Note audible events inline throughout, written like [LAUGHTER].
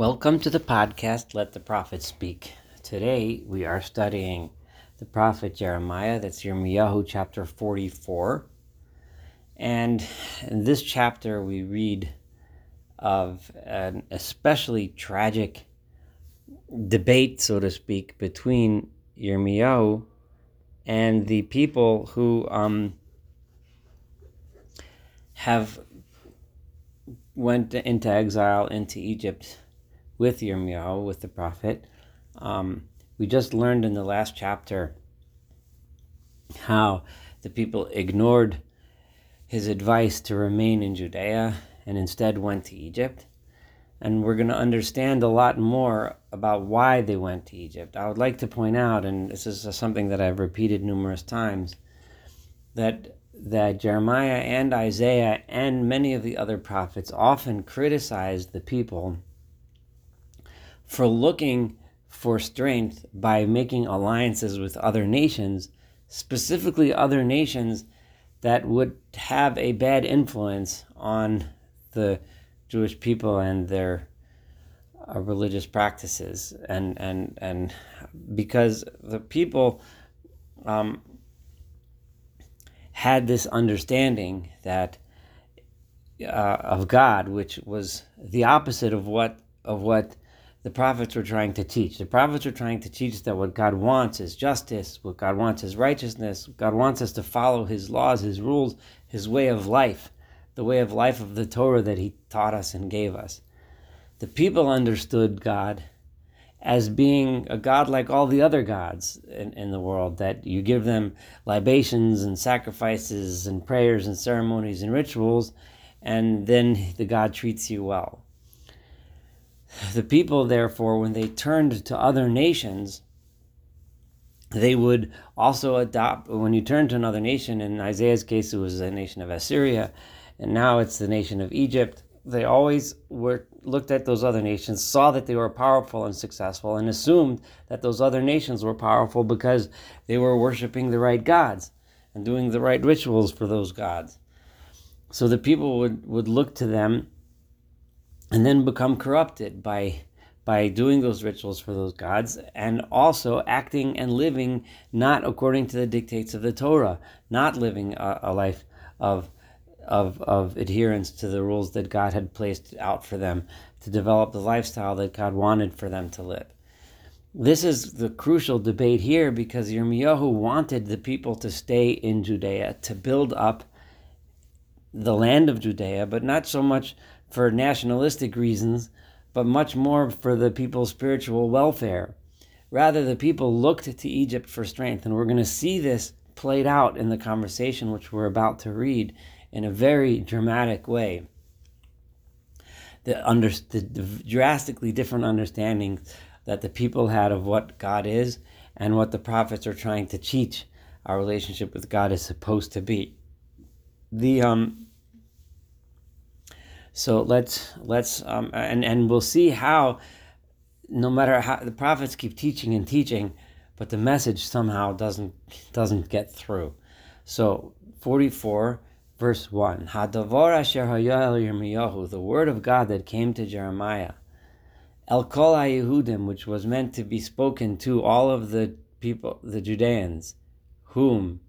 Welcome to the podcast, Let the Prophet Speak. Today we are studying the prophet Jeremiah, that's Yirmiyahu chapter 44. And in this chapter we read of an especially tragic debate, so to speak, between Yirmiyahu and the people who um, have went into exile into Egypt with Yirmiyahu, with the prophet. Um, we just learned in the last chapter how the people ignored his advice to remain in Judea and instead went to Egypt. And we're going to understand a lot more about why they went to Egypt. I would like to point out, and this is something that I've repeated numerous times, that that Jeremiah and Isaiah and many of the other prophets often criticized the people for looking for strength by making alliances with other nations, specifically other nations that would have a bad influence on the Jewish people and their uh, religious practices, and and and because the people um, had this understanding that uh, of God, which was the opposite of what of what the prophets were trying to teach. The prophets were trying to teach that what God wants is justice, what God wants is righteousness, God wants us to follow His laws, His rules, His way of life, the way of life of the Torah that He taught us and gave us. The people understood God as being a God like all the other gods in, in the world, that you give them libations and sacrifices and prayers and ceremonies and rituals, and then the God treats you well. The people, therefore, when they turned to other nations, they would also adopt, when you turn to another nation, in Isaiah's case, it was the nation of Assyria, and now it's the nation of Egypt. They always were looked at those other nations, saw that they were powerful and successful, and assumed that those other nations were powerful because they were worshiping the right gods and doing the right rituals for those gods. So the people would, would look to them and then become corrupted by by doing those rituals for those gods and also acting and living not according to the dictates of the Torah, not living a, a life of of, of adherence to the rules that God had placed out for them to develop the lifestyle that God wanted for them to live. This is the crucial debate here because Yirmiyahu wanted the people to stay in Judea, to build up the land of Judea, but not so much for nationalistic reasons, but much more for the people's spiritual welfare. Rather, the people looked to Egypt for strength, and we're going to see this played out in the conversation which we're about to read in a very dramatic way. The, under, the, the drastically different understanding that the people had of what God is and what the prophets are trying to teach our relationship with God is supposed to be. The um, so let's let's um, and and we'll see how no matter how the prophets keep teaching and teaching, but the message somehow doesn't doesn't get through. So 44 verse 1 Hadavar asher Yirmiyahu, the word of God that came to Jeremiah, El Kol Yehudim, which was meant to be spoken to all of the people, the Judeans, whom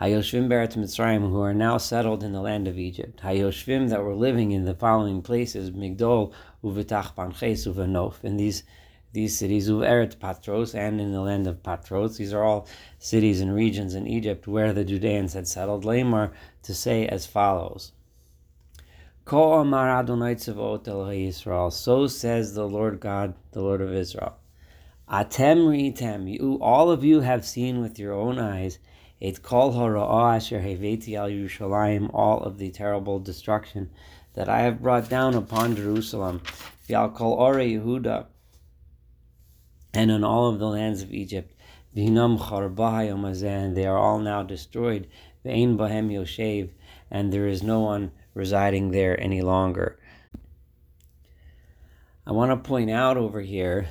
Hayoshvim Beretz Mitzrayim, who are now settled in the land of Egypt. Hayoshvim that were living in the following places: Migdol, Uvitach Panches, Uvenof. In these these cities, Uveret Patros, and in the land of Patros. These are all cities and regions in Egypt where the Judeans had settled. Lamar to say as follows. So says the Lord God, the Lord of Israel. Atem ritem, you all of you have seen with your own eyes it kol hara'ah asher heveti al Yerushalayim, all of the terrible destruction that I have brought down upon Jerusalem, v'al kol ore Yehuda, and on all of the lands of Egypt, v'hinam charbah and they are all now destroyed, v'ein bahem yoshev, and there is no one residing there any longer. I want to point out over here,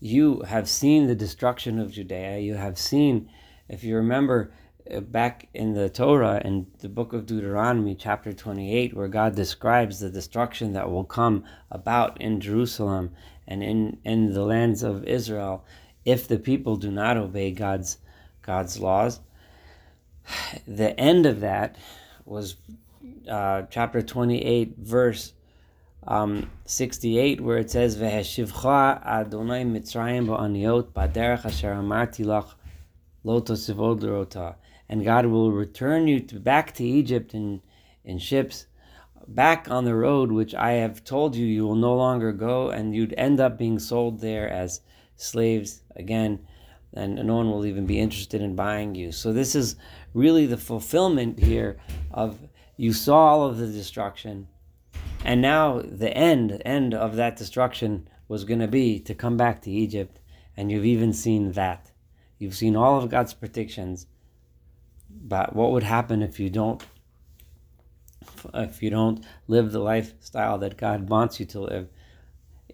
you have seen the destruction of Judea, you have seen if you remember uh, back in the Torah in the book of Deuteronomy, chapter 28, where God describes the destruction that will come about in Jerusalem and in, in the lands of Israel if the people do not obey God's God's laws. The end of that was uh, chapter 28, verse um, 68, where it says, "Veheshivcha Adonai Mitzrayim ba'aniot ba'derech asher amarti lach lo tosivod and God will return you to, back to Egypt in in ships, back on the road which I have told you you will no longer go, and you'd end up being sold there as slaves again, and no one will even be interested in buying you. So this is really the fulfillment here of you saw all of the destruction and now the end end of that destruction was going to be to come back to Egypt, and you've even seen that. You've seen all of God's predictions. But what would happen if you don't if you don't live the lifestyle that God wants you to live?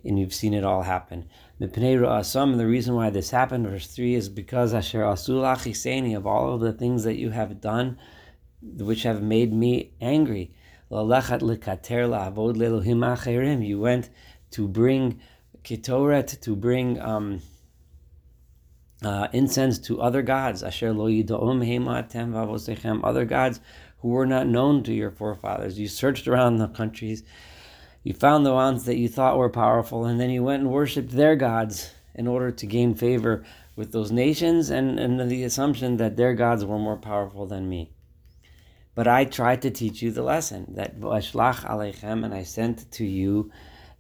And you've seen it all happen. The reason why this happened, verse three, is because Asher Asulach of all of the things that you have done, which have made me angry. You went to bring ketoret, to bring um, uh, incense to other gods. Asher lo other gods who were not known to your forefathers. You searched around the countries, you found the ones that you thought were powerful, and then you went and worshipped their gods in order to gain favor with those nations and, and the assumption that their gods were more powerful than me. But I tried to teach you the lesson that Vashlach Aleichem, and I sent to you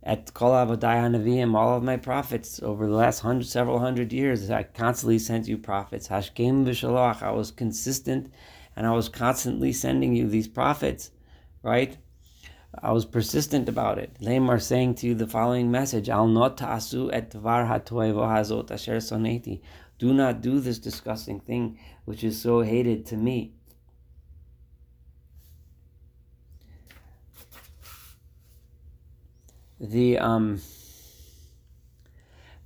at Kol Avodai Nevi'im, all of my prophets over the last hundred, several hundred years. I constantly sent you prophets. Hashkem v'shalach. I was consistent, and I was constantly sending you these prophets, right? I was persistent about it. Lamar saying to you the following message: Al not ta'asu et tvar hazot asher soneti. Do not do this disgusting thing which is so hated to me. The um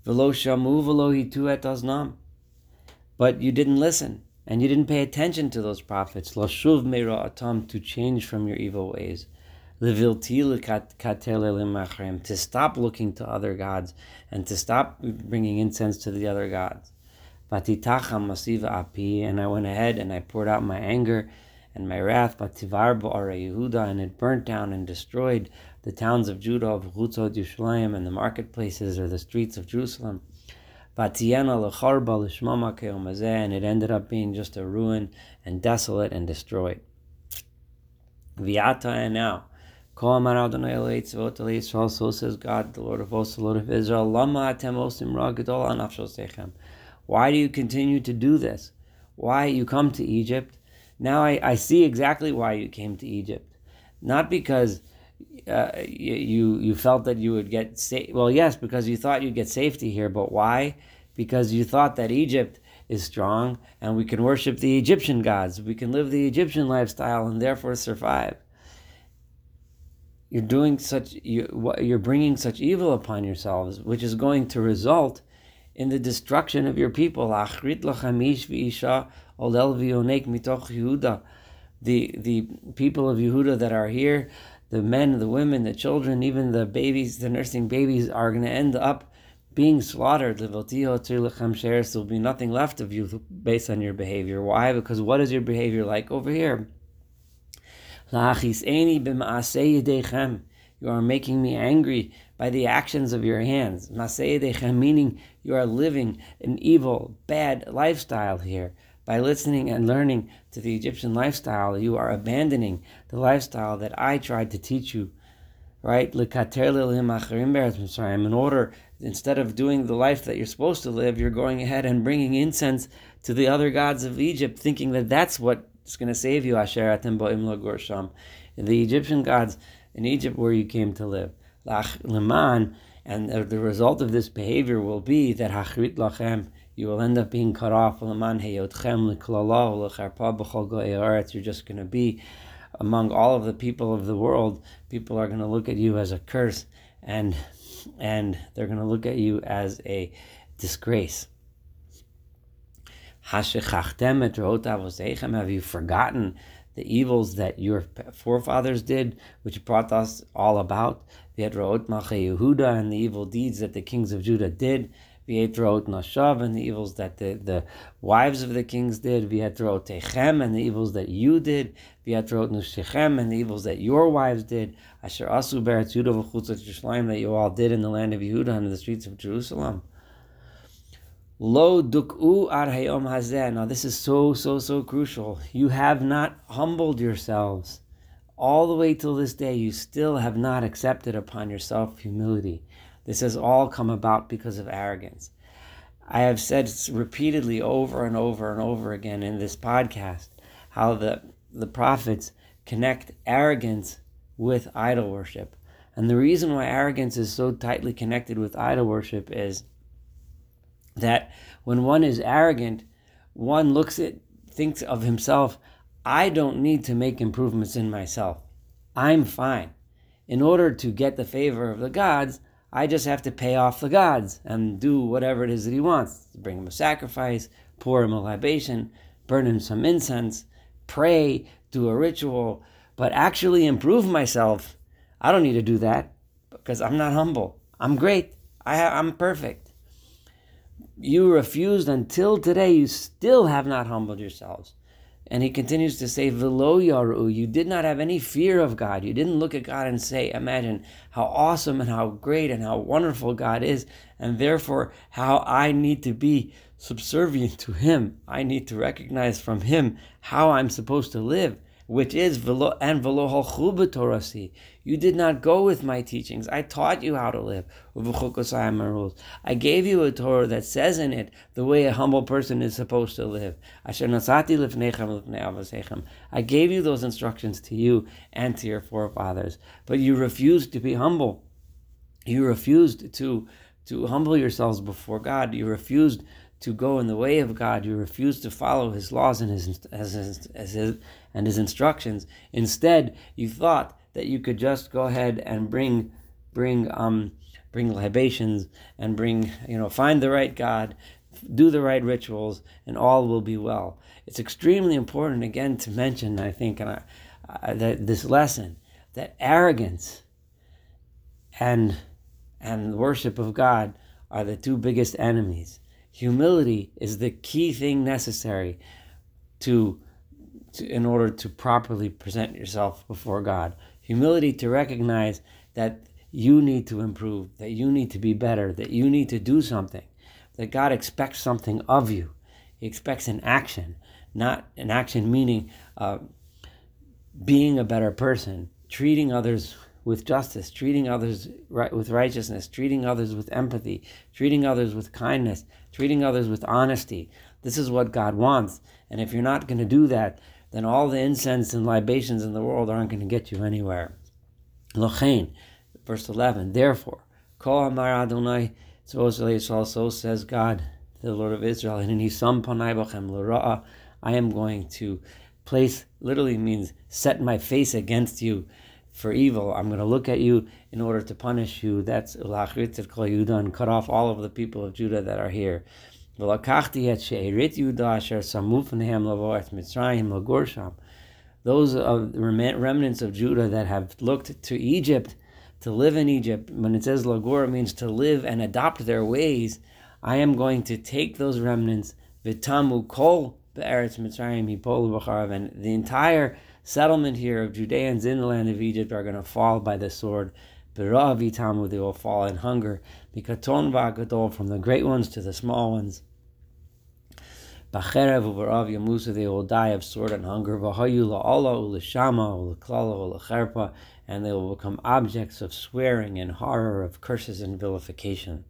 velo shamu velo hitu et aznam. But you didn't listen and you didn't pay attention to those prophets. Lashuv meira atam to change from your evil ways. To stop looking to other gods and to stop bringing incense to the other gods. And I went ahead and I poured out my anger and my wrath, and it burnt down and destroyed the towns of Judah, of Chutzot Yushalayim, and the marketplaces or the streets of Jerusalem. And it ended up being just a ruin and desolate and destroyed. Viata and now. So says God, the Lord of hosts, the Lord of Israel. Why do you continue to do this? Why you come to Egypt? Now I, I see exactly why you came to Egypt. Not because uh, you you felt that you would get safe. Well, yes, because you thought you'd get safety here. But why? Because you thought that Egypt is strong and we can worship the Egyptian gods. We can live the Egyptian lifestyle and therefore survive. You're doing such you you're bringing such evil upon yourselves, which is going to result in the destruction of your people. The the people of Yehuda that are here the men, the women, the children, even the babies, the nursing babies are going to end up being slaughtered. There will be nothing left of you based on your behavior. Why? Because what is your behavior like over here? You are making me angry by the actions of your hands. Meaning you are living an evil, bad lifestyle here. By listening and learning to the Egyptian lifestyle, you are abandoning the lifestyle that I tried to teach you, right? In order, instead of doing the life that you're supposed to live, you're going ahead and bringing incense to the other gods of Egypt, thinking that that's what's going to save you. The Egyptian gods in Egypt where you came to live. And the result of this behavior will be that you will end up being cut off. You're just going to be among all of the people of the world. People are going to look at you as a curse, and and they're going to look at you as a disgrace. Have you forgotten the evils that your forefathers did, which brought us all about? Yehuda and the evil deeds that the kings of Judah did. V'etrot Nashav and the evils that the, the wives of the kings did. V'etrot Techem and the evils that you did. V'etrot Nushechem and the evils that your wives did. Asher Asu Beretz Judah v'chutzat Yerushalayim that you all did in the land of Yehuda and in the streets of Jerusalem. Lo duk'u ar hayom hazeh. Now this is so, so, so crucial. You have not humbled yourselves. All the way till this day, you still have not accepted upon yourself humility. This has all come about because of arrogance. I have said repeatedly over and over and over again in this podcast how the, the prophets connect arrogance with idol worship. And the reason why arrogance is so tightly connected with idol worship is that when one is arrogant, one looks at thinks of himself, I don't need to make improvements in myself. I'm fine. In order to get the favor of the gods, I just have to pay off the gods and do whatever it is that he wants. Bring him a sacrifice, pour him a libation, burn him some incense, pray, do a ritual, but actually improve myself. I don't need to do that because I'm not humble. I'm great. I, I'm perfect. You refused until today. You still have not humbled yourselves. And he continues to say, Velo yaru, you did not have any fear of God. You didn't look at God and say, imagine how awesome and how great and how wonderful God is, and therefore how I need to be subservient to Him. I need to recognize from Him how I'm supposed to live which is and velo torasi. You did not go with my teachings. I taught you how to live. I gave you a Torah that says in it the way a humble person is supposed to live. I gave you those instructions to you and to your forefathers, but you refused to be humble. You refused to to humble yourselves before God. You refused to go in the way of God. You refused to follow His laws and his, as his, and His instructions. Instead, you thought that you could just go ahead and bring bring um bring libations and bring you know find the right God, do the right rituals, and all will be well. It's extremely important again to mention, I think, and I, uh, that this lesson that arrogance and and worship of God are the two biggest enemies humility is the key thing necessary to, to, in order to properly present yourself before God. Humility to recognize that you need to improve, that you need to be better, that you need to do something, that God expects something of you. He expects an action, not an action meaning uh, being a better person, treating others with justice, treating others right, with righteousness, treating others with empathy, treating others with kindness, treating others with honesty. This is what God wants. And if you're not going to do that, then all the incense and libations in the world aren't going to get you anywhere. Lochain, verse 11, therefore, Kol Amar Adonai, so says God, the Lord of Israel, and in I am going to place, literally means set my face against you for evil. I'm going to look at you in order to punish you. That's ulachrit kol Yudah and cut off all of the people of Judah that are here. Those of remnants of Judah that have looked to Egypt to live in Egypt, when it says lagor, it means to live and adopt their ways. I am going to take those remnants, vitamu kol be'eretz Mitzrayim, and the entire settlement here of Judeans in the land of Egypt are going to fall by the sword. Vitamu, they will fall in hunger. Mikaton va'gadol, from the great ones to the small ones. Bacherev uvarav yamusa, they will die of sword and hunger. Vahayu la'ala ulishama ulaklala ulacherpa, and they will become objects of swearing and horror, of curses and vilification.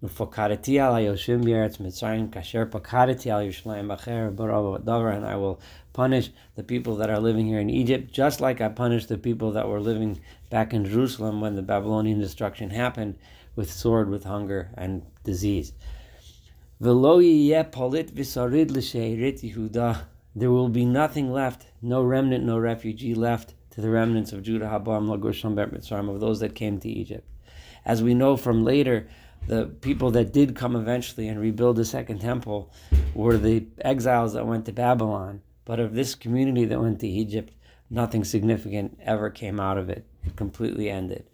Ufakadati al Yoshim Yeretz Mitzrayim Kasher Pakadati al Yerushalayim Bacher Davar, and I will punish the people that are living here in Egypt, just like I punished the people that were living back in Jerusalem when the Babylonian destruction happened, with sword, with hunger, and disease. There will be nothing left, no remnant, no refugee left to the remnants of Judah, Habam, Lagusham, Bet Mitzrayim, of those that came to Egypt. As we know from later the people that did come eventually and rebuild the second temple were the exiles that went to Babylon. But of this community that went to Egypt, nothing significant ever came out of it. It completely ended.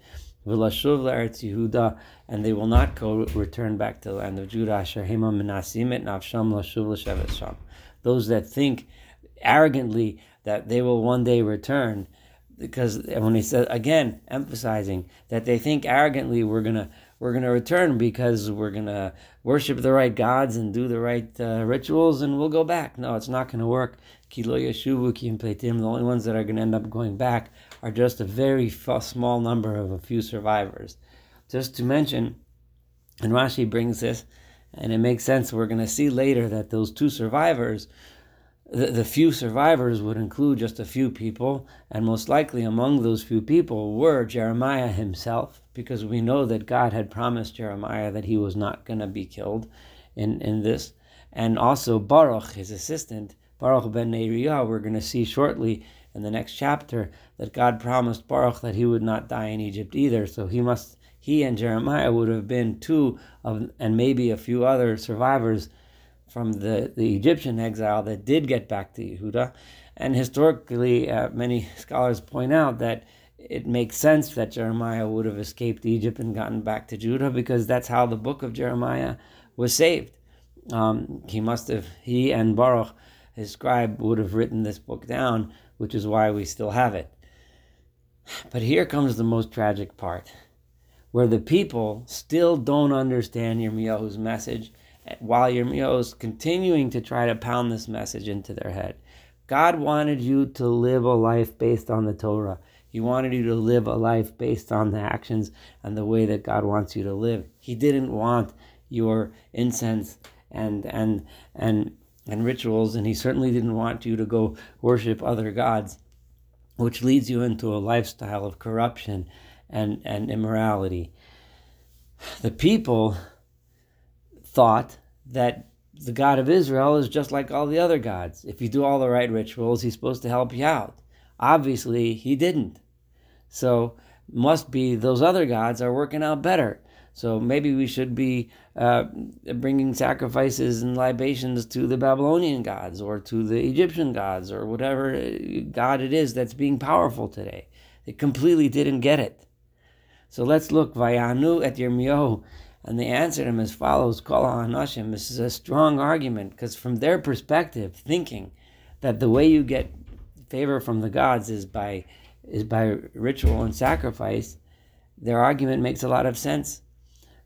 V'lashuv la'eretz Yehuda, and they will not go return back to the land of Judah. Asher hema menasim et nafsham lashuv sham. Those that think arrogantly that they will one day return, because when he said again, emphasizing that they think arrogantly we're gonna we're gonna return because we're gonna worship the right gods and do the right uh, rituals and we'll go back. No, it's not gonna work. Kilo yeshuvu ki The only ones that are gonna end up going back are just a very small number of a few survivors. Just to mention, and Rashi brings this, and it makes sense. We're going to see later that those two survivors, the, the few survivors would include just a few people, and most likely among those few people were Jeremiah himself, because we know that God had promised Jeremiah that he was not going to be killed in, in this, and also Baruch, his assistant, Baruch ben Neriah, we're going to see shortly in the next chapter that God promised Baruch that he would not die in Egypt either. So he must he and Jeremiah would have been two of and maybe a few other survivors from the, the Egyptian exile that did get back to Yehuda. And historically, uh, many scholars point out that it makes sense that Jeremiah would have escaped Egypt and gotten back to Judah because that's how the book of Jeremiah was saved. Um, he must have, he and Baruch, his scribe, would have written this book down which is why we still have it. But here comes the most tragic part, where the people still don't understand Yirmiyahu's message, while Yirmiyahu is continuing to try to pound this message into their head. God wanted you to live a life based on the Torah. He wanted you to live a life based on the actions and the way that God wants you to live. He didn't want your incense and and and and rituals, and he certainly didn't want you to go worship other gods, which leads you into a lifestyle of corruption and, and immorality. The people thought that the God of Israel is just like all the other gods. If you do all the right rituals, he's supposed to help you out. Obviously, he didn't. So, must be those other gods are working out better. So maybe we should be uh, bringing sacrifices and libations to the Babylonian gods or to the Egyptian gods or whatever uh, god it is that's being powerful today. They completely didn't get it. So let's look Vayanu at Yirmiyahu, and they answered him as follows: Kol Hanashim. This is a strong argument because from their perspective, thinking that the way you get favor from the gods is by is by ritual and sacrifice, their argument makes a lot of sense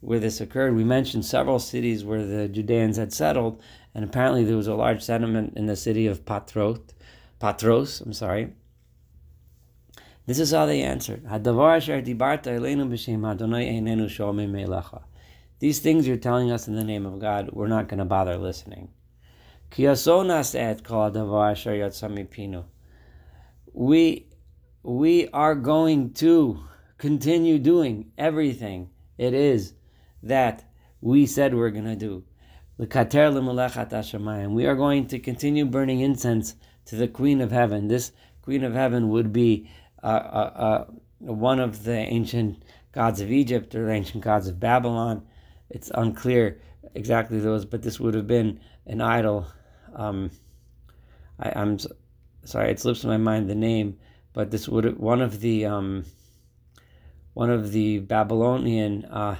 where this occurred, we mentioned several cities where the Judeans had settled, and apparently there was a large settlement in the city of Patros. Patros, I'm sorry. This is how they answered. These things you're telling us in the name of God, we're not going to bother listening. We, we are going to continue doing everything it is that we said we're going to do. We are going to continue burning incense to the Queen of Heaven. This Queen of Heaven would be uh, uh, uh, one of the ancient gods of Egypt or the ancient gods of Babylon. It's unclear exactly those, but this would have been an idol. Um, I, am sorry, it slips my mind the name, but this would one of the um, one of the Babylonian uh,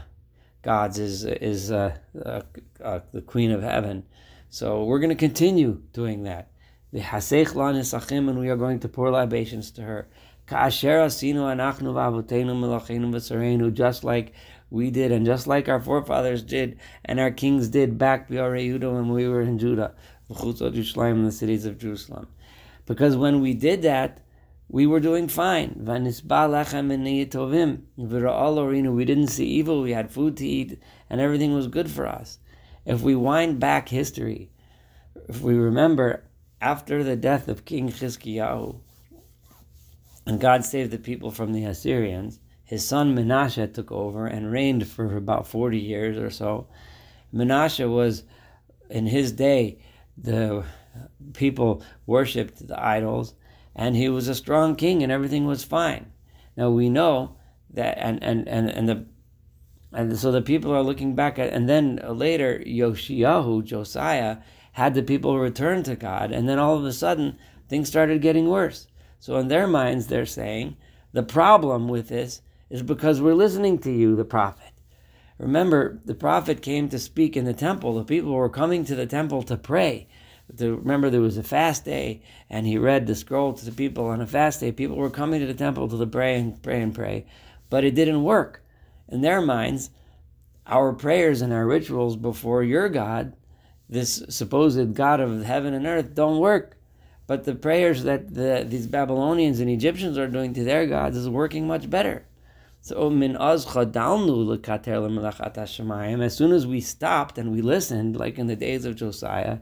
gods is is uh, uh, uh, the Queen of Heaven. So we're going to continue doing that. The Hasech Lanisachim, and we are going to pour libations to her. Just like we did, and just like our forefathers did, and our kings did back when we were in Judah, in the cities of Jerusalem. Because when we did that, we were doing fine. We didn't see evil, we had food to eat, and everything was good for us. If we wind back history, if we remember after the death of King Chizkiyahu, and God saved the people from the Assyrians, his son Menashe took over and reigned for about 40 years or so. Menashe was, in his day, the people worshipped the idols, and he was a strong king, and everything was fine. Now we know that, and and and and the and so the people are looking back at, and then later Yoshiyahu, Josiah, had the people return to God, and then all of a sudden things started getting worse. So in their minds, they're saying the problem with this is because we're listening to you, the prophet. Remember, the prophet came to speak in the temple. The people were coming to the temple to pray. To remember, there was a fast day, and he read the scroll to the people on a fast day. People were coming to the temple to pray and pray and pray, but it didn't work. In their minds, our prayers and our rituals before your God, this supposed God of heaven and earth, don't work. But the prayers that the, these Babylonians and Egyptians are doing to their gods is working much better. So min As soon as we stopped and we listened, like in the days of Josiah,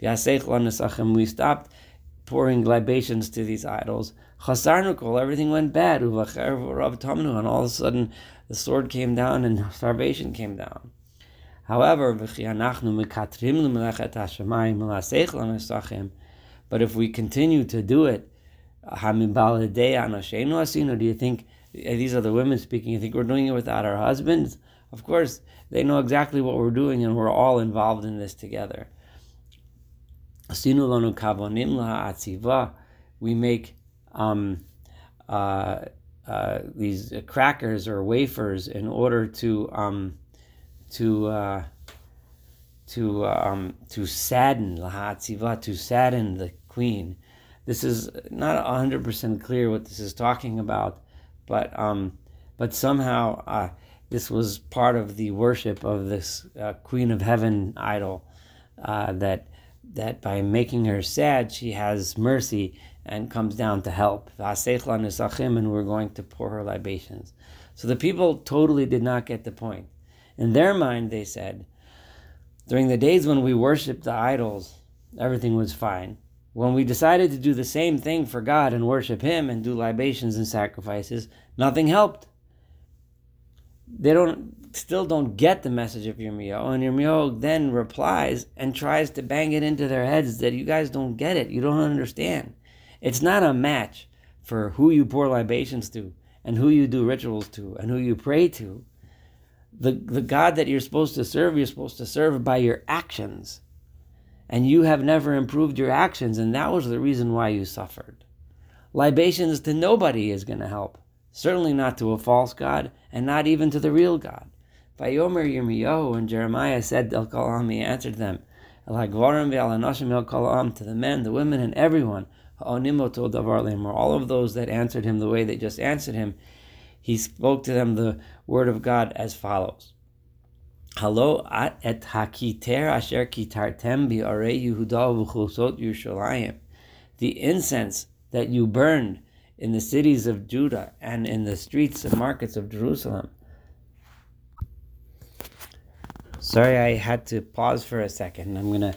we stopped pouring libations to these idols. Everything went bad. And all of a sudden, the sword came down and [LAUGHS] starvation came down. However, but if we continue to do it, do you think eh, these are the women speaking? You think we're doing it without our husbands? Of course, they know exactly what we're doing, and we're all involved in this together. We make um, uh, uh, these crackers or wafers in order to um, to uh, to um, to sadden to sadden the queen. This is not hundred percent clear what this is talking about, but um, but somehow uh, this was part of the worship of this uh, Queen of Heaven idol. Uh, that that by making her sad, she has mercy and comes down to help. And we're going to pour her libations. So the people totally did not get the point. In their mind, they said, during the days when we worshiped the idols, everything was fine. When we decided to do the same thing for God and worship Him and do libations and sacrifices, nothing helped. They don't still don't get the message of Yirmiyahu, and Yirmiyahu then replies and tries to bang it into their heads that you guys don't get it, you don't understand. It's not a match for who you pour libations to, and who you do rituals to, and who you pray to the, the God that you're supposed to serve, you're supposed to serve by your actions. And you have never improved your actions, and that was the reason why you suffered. Libations to nobody is going to help. Certainly not to a false God, and not even to the real God. Vayomer Yirmiyahu and Jeremiah said, El Kalam, he answered them, El Hagvarim ve'al Anashim El Kalam, to the men, the women, and everyone, all of those that answered him the way they just answered him, he spoke to them the word of God as follows. Halo et hakiter asher kitartem bi Yehuda v'chusot Yerushalayim. The incense that you burned in the cities of Judah and in the streets and markets of Jerusalem. Sorry, I had to pause for a second. I'm going to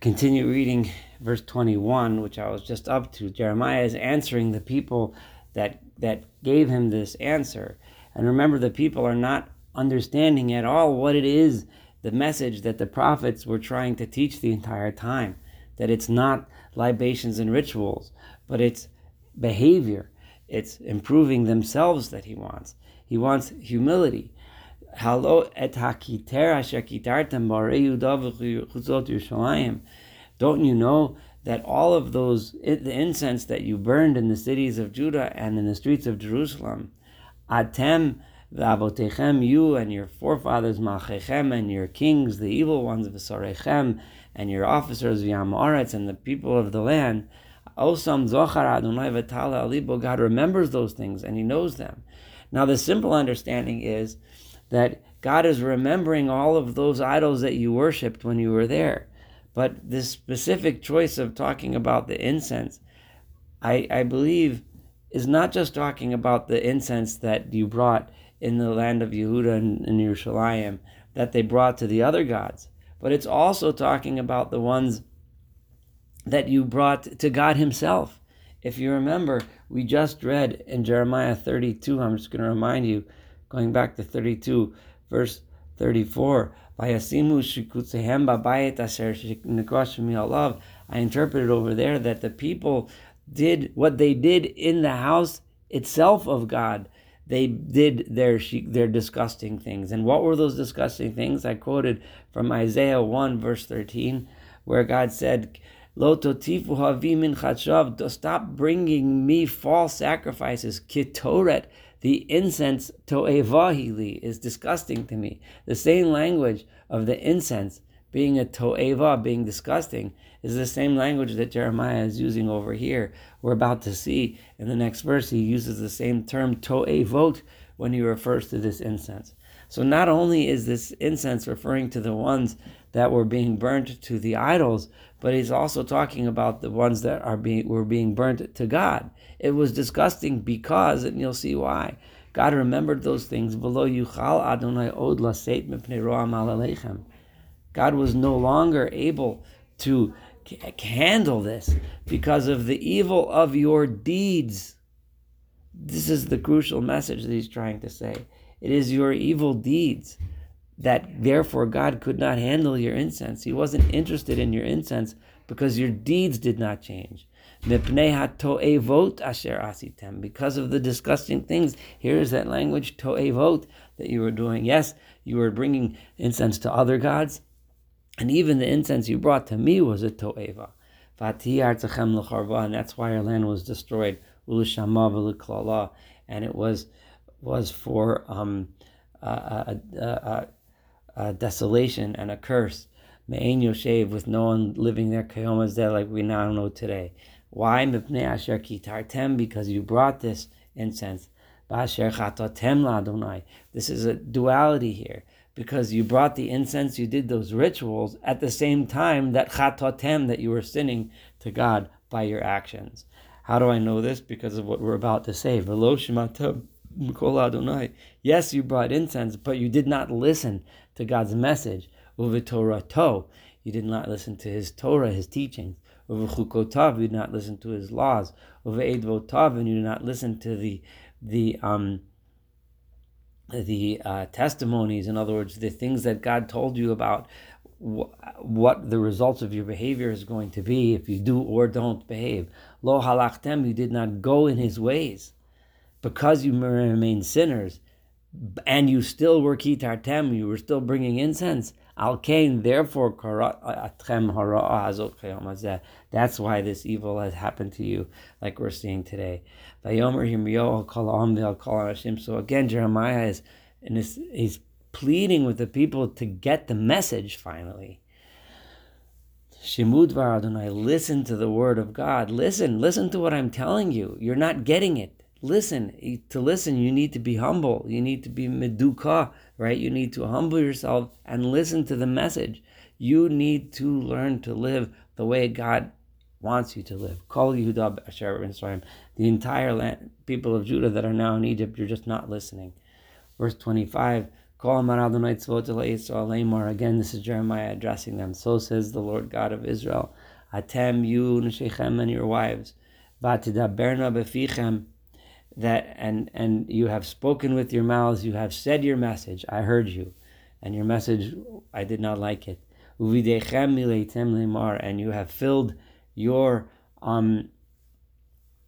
continue reading verse 21, which I was just up to. Jeremiah is answering the people that that gave him this answer. And remember, the people are not understanding at all what it is, the message that the prophets were trying to teach the entire time. That it's not libations and rituals, but it's behavior. It's improving themselves that he wants. He wants humility. Don't you know that all of those the incense that you burned in the cities of Judah and in the streets of Jerusalem, atem v'avotechem, you and your forefathers malchechem and your kings, the evil ones v'sorechem, and your officers v'yamoretz and the people of the land. Osam zochar Adonai v'tala alibo. God remembers those things and He knows them. Now the simple understanding is that God is remembering all of those idols that you worshipped when you were there. But this specific choice of talking about the incense, I, I believe, is not just talking about the incense that you brought in the land of Yehuda and in Yerushalayim that they brought to the other gods, but it's also talking about the ones that you brought to God Himself. If you remember, we just read in Jeremiah 32, I'm just going to remind you, going back to 32, verse 34. I interpreted over there that the people did what they did in the house itself of God. They did their their disgusting things. And what were those disgusting things? I quoted from Isaiah 1, verse 13, where God said, Lo totifu havi min stop bringing me false sacrifices. Kitoret, the incense to'evahili is disgusting to me. The same language of the incense being a to'eva, being disgusting, is the same language that Jeremiah is using over here. We're about to see in the next verse, he uses the same term to'evot when he refers to this incense. So not only is this incense referring to the ones that were being burnt to the idols, but he's also talking about the ones that are being were being burnt to God. It was disgusting because, and you'll see why. God remembered those things. God was no longer able to handle this because of the evil of your deeds. This is the crucial message that he's trying to say. It is your evil deeds that therefore God could not handle your incense. He wasn't interested in your incense because your deeds did not change. Because of the disgusting things. Here is that language, to'evot, that you were doing. Yes, you were bringing incense to other gods, and even the incense you brought to me was a to'eva. And that's why our land was destroyed. And it was was for um, a, a, a, desolation and a curse. Me'en Yoshev, with no one living there, Kayomas there, like we now know today. Why? Asher kitartem, because you brought this incense. Ba'asher. This is a duality here because you brought the incense, you did those rituals at the same time that chatotem, that you were sinning to God by your actions. How do I know this? Because of what we're about to say. Yes, you brought incense, but you did not listen to God's message. you did not listen to His Torah, His teachings. You did not listen to His laws. And you did not listen to the the um the uh, testimonies, in other words, the things that God told you about wh- what the results of your behavior is going to be if you do or don't behave. Lo halachtem, you did not go in his ways. Because you remain sinners, and you still were kitartem, you were still bringing incense. Al kain, therefore, that's why this evil has happened to you, like we're seeing today. So again, Jeremiah is, and he's pleading with the people to get the message finally. Shemud Adonai, listen to the word of God. Listen, listen to what I'm telling you. You're not getting it listen. To listen, you need to be humble. You need to be meduka, right? You need to humble yourself and listen to the message. You need to learn to live the way God wants you to live. Call Yehuda The entire land, people of Judah that are now in Egypt, you're just not listening. Verse 25. Again, this is Jeremiah addressing them. So says the Lord God of Israel. Atem, you, Neshechem, and your wives. Vatidaberna befichem that and and you have spoken with your mouths, you have said your message. I heard you, and your message I did not like it. And you have filled your um.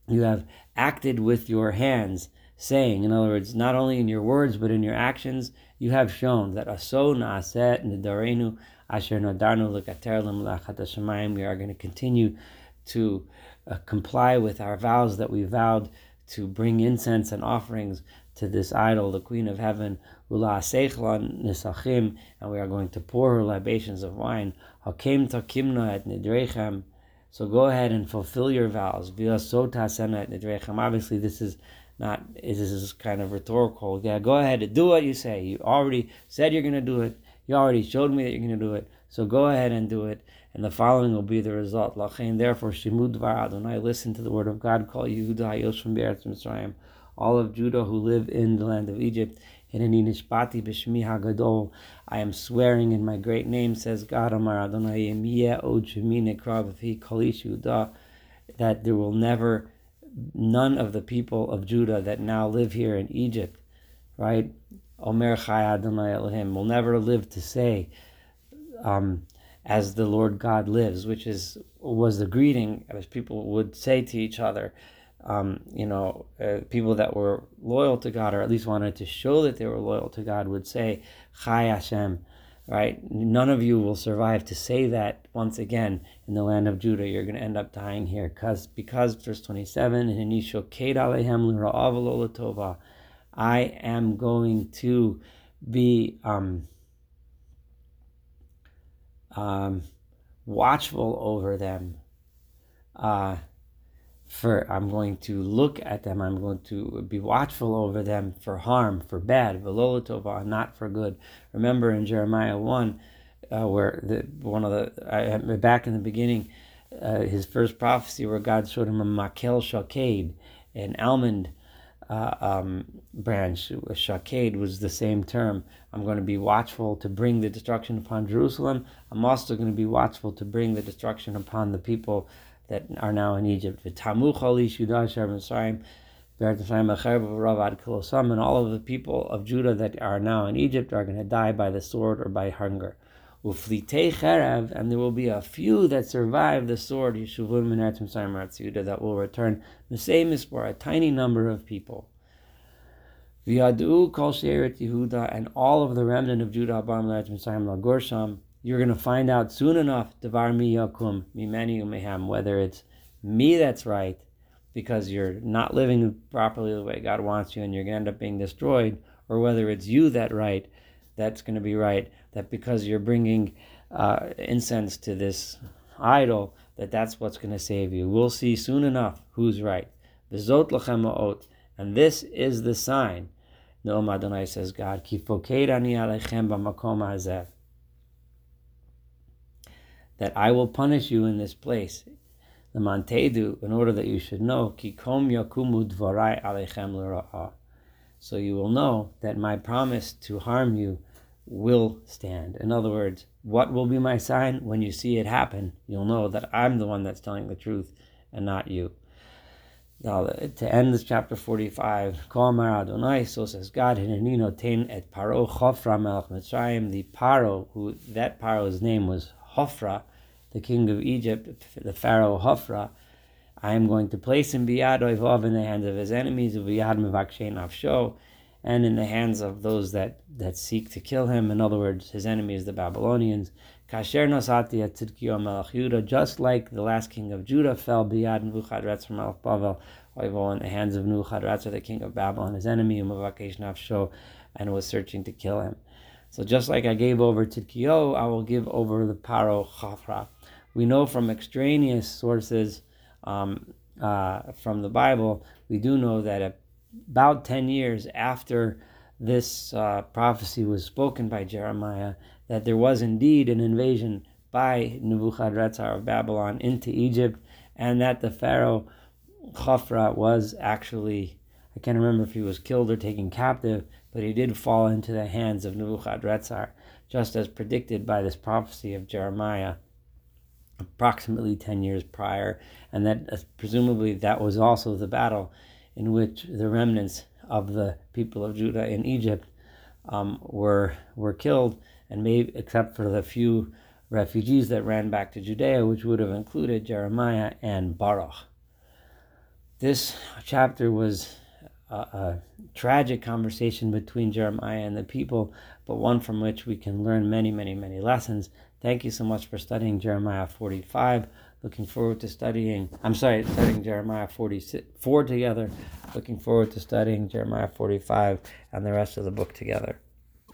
You have acted with your hands, saying, in other words, not only in your words but in your actions, you have shown that aso naaset nedarenu asher nadarnu We are going to continue to uh, comply with our vows that we vowed to bring incense and offerings to this idol, the Queen of Heaven, nisachim, and we are going to pour her libations of wine. Hakem takimna nidrechem. So go ahead and fulfill your vows. Obviously, this is not. This is kind of rhetorical. Yeah, go ahead and do what you say. You already said you're going to do it. You already showed me that you're going to do it. So go ahead and do it and the following will be the result. Lachain, therefore, Shimud Dvar Adonai, listen to the word of God, call Yehuda Hayosh from Be'eretz Mitzrayim, all of Judah who live in the land of Egypt, Hineni nishbati b'shmi hagadol. I am swearing in my great name, says God, Amar Adonai, that there will never, none of the people of Judah that now live here in Egypt, right? Omer Chai Adonai Elohim will never live to say, um, as the Lord God lives, which is was the greeting as people would say to each other. Um, you know, uh, people that were loyal to God, or at least wanted to show that they were loyal to God, would say, Chai Hashem, right? None of you will survive to say that once again in the land of Judah. You're going to end up dying here. Because, because verse 27, I am going to be um, um, watchful over them. Uh, for I'm going to look at them. I'm going to be watchful over them for harm, for bad, velolotova, not for good. Remember in Jeremiah one, uh, where the one of the I, back in the beginning, uh, his first prophecy where God showed him a makel shaked, an almond uh, um, branch. Shaked was the same term. I'm going to be watchful to bring the destruction upon Jerusalem. I'm also going to be watchful to bring the destruction upon the people that are now in Egypt. And all of the people of Judah that are now in Egypt are going to die by the sword or by hunger. And there will be a few that survive the sword, that will return. The same is for a tiny number of people. Yehuda and all of the remnant of Judah, Abamulatim La Gorsham, you're going to find out soon enough, Devar mi yakum, mimeni umeham, whether it's me that's right, because you're not living properly the way God wants you and you're going to end up being destroyed, or whether it's you that right, that's going to be right, that because you're bringing uh, incense to this idol, that that's what's going to save you. We'll see soon enough who's right. And this is the sign. No, Adonai says God, ki that I will punish you in this place. The mantedu, in order that you should know, kikom yakumu dvarai alechem. So you will know that my promise to harm you will stand. In other words, what will be my sign? When you see it happen, you'll know that I'm the one that's telling the truth and not you. Now, to end this chapter 45, Kol Adonai, so says God, et Paro Chofra the Paro, who that Paro's name was Hofra, the king of Egypt, the Pharaoh Hofra, I am going to place him in the hands of his enemies, biyad mevakshay nafsho, and in the hands of those that, that seek to kill him. In other words, his enemies, the Babylonians. Kasher nosati at Tzidkiyo melech Judah, just like the last king of Judah fell biyad Nebuchadrezzar melech Bavel, oivo in the hands of Nebuchadrezzar, the king of Babylon, his enemy, umavakesh nafsho, and was searching to kill him. So just like I gave over Tzidkiyo, I will give over the Paro Chafra. We know from extraneous sources um, uh, from the Bible, we do know that about 10 years after this uh, prophecy was spoken by Jeremiah, that there was indeed an invasion by Nebuchadnezzar of Babylon into Egypt, and that the Pharaoh Khafra was actually, I can't remember if he was killed or taken captive, but he did fall into the hands of Nebuchadnezzar, just as predicted by this prophecy of Jeremiah approximately 10 years prior, and that uh, presumably that was also the battle in which the remnants of the people of Judah in Egypt um, were were killed, and maybe except for the few refugees that ran back to Judea, which would have included Jeremiah and Baruch. This chapter was a, a, tragic conversation between Jeremiah and the people, but one from which we can learn many, many, many lessons. Thank you so much for studying Jeremiah 45. Looking forward to studying, I'm sorry, studying Jeremiah 44 together. Looking forward to studying Jeremiah 45 and the rest of the book together.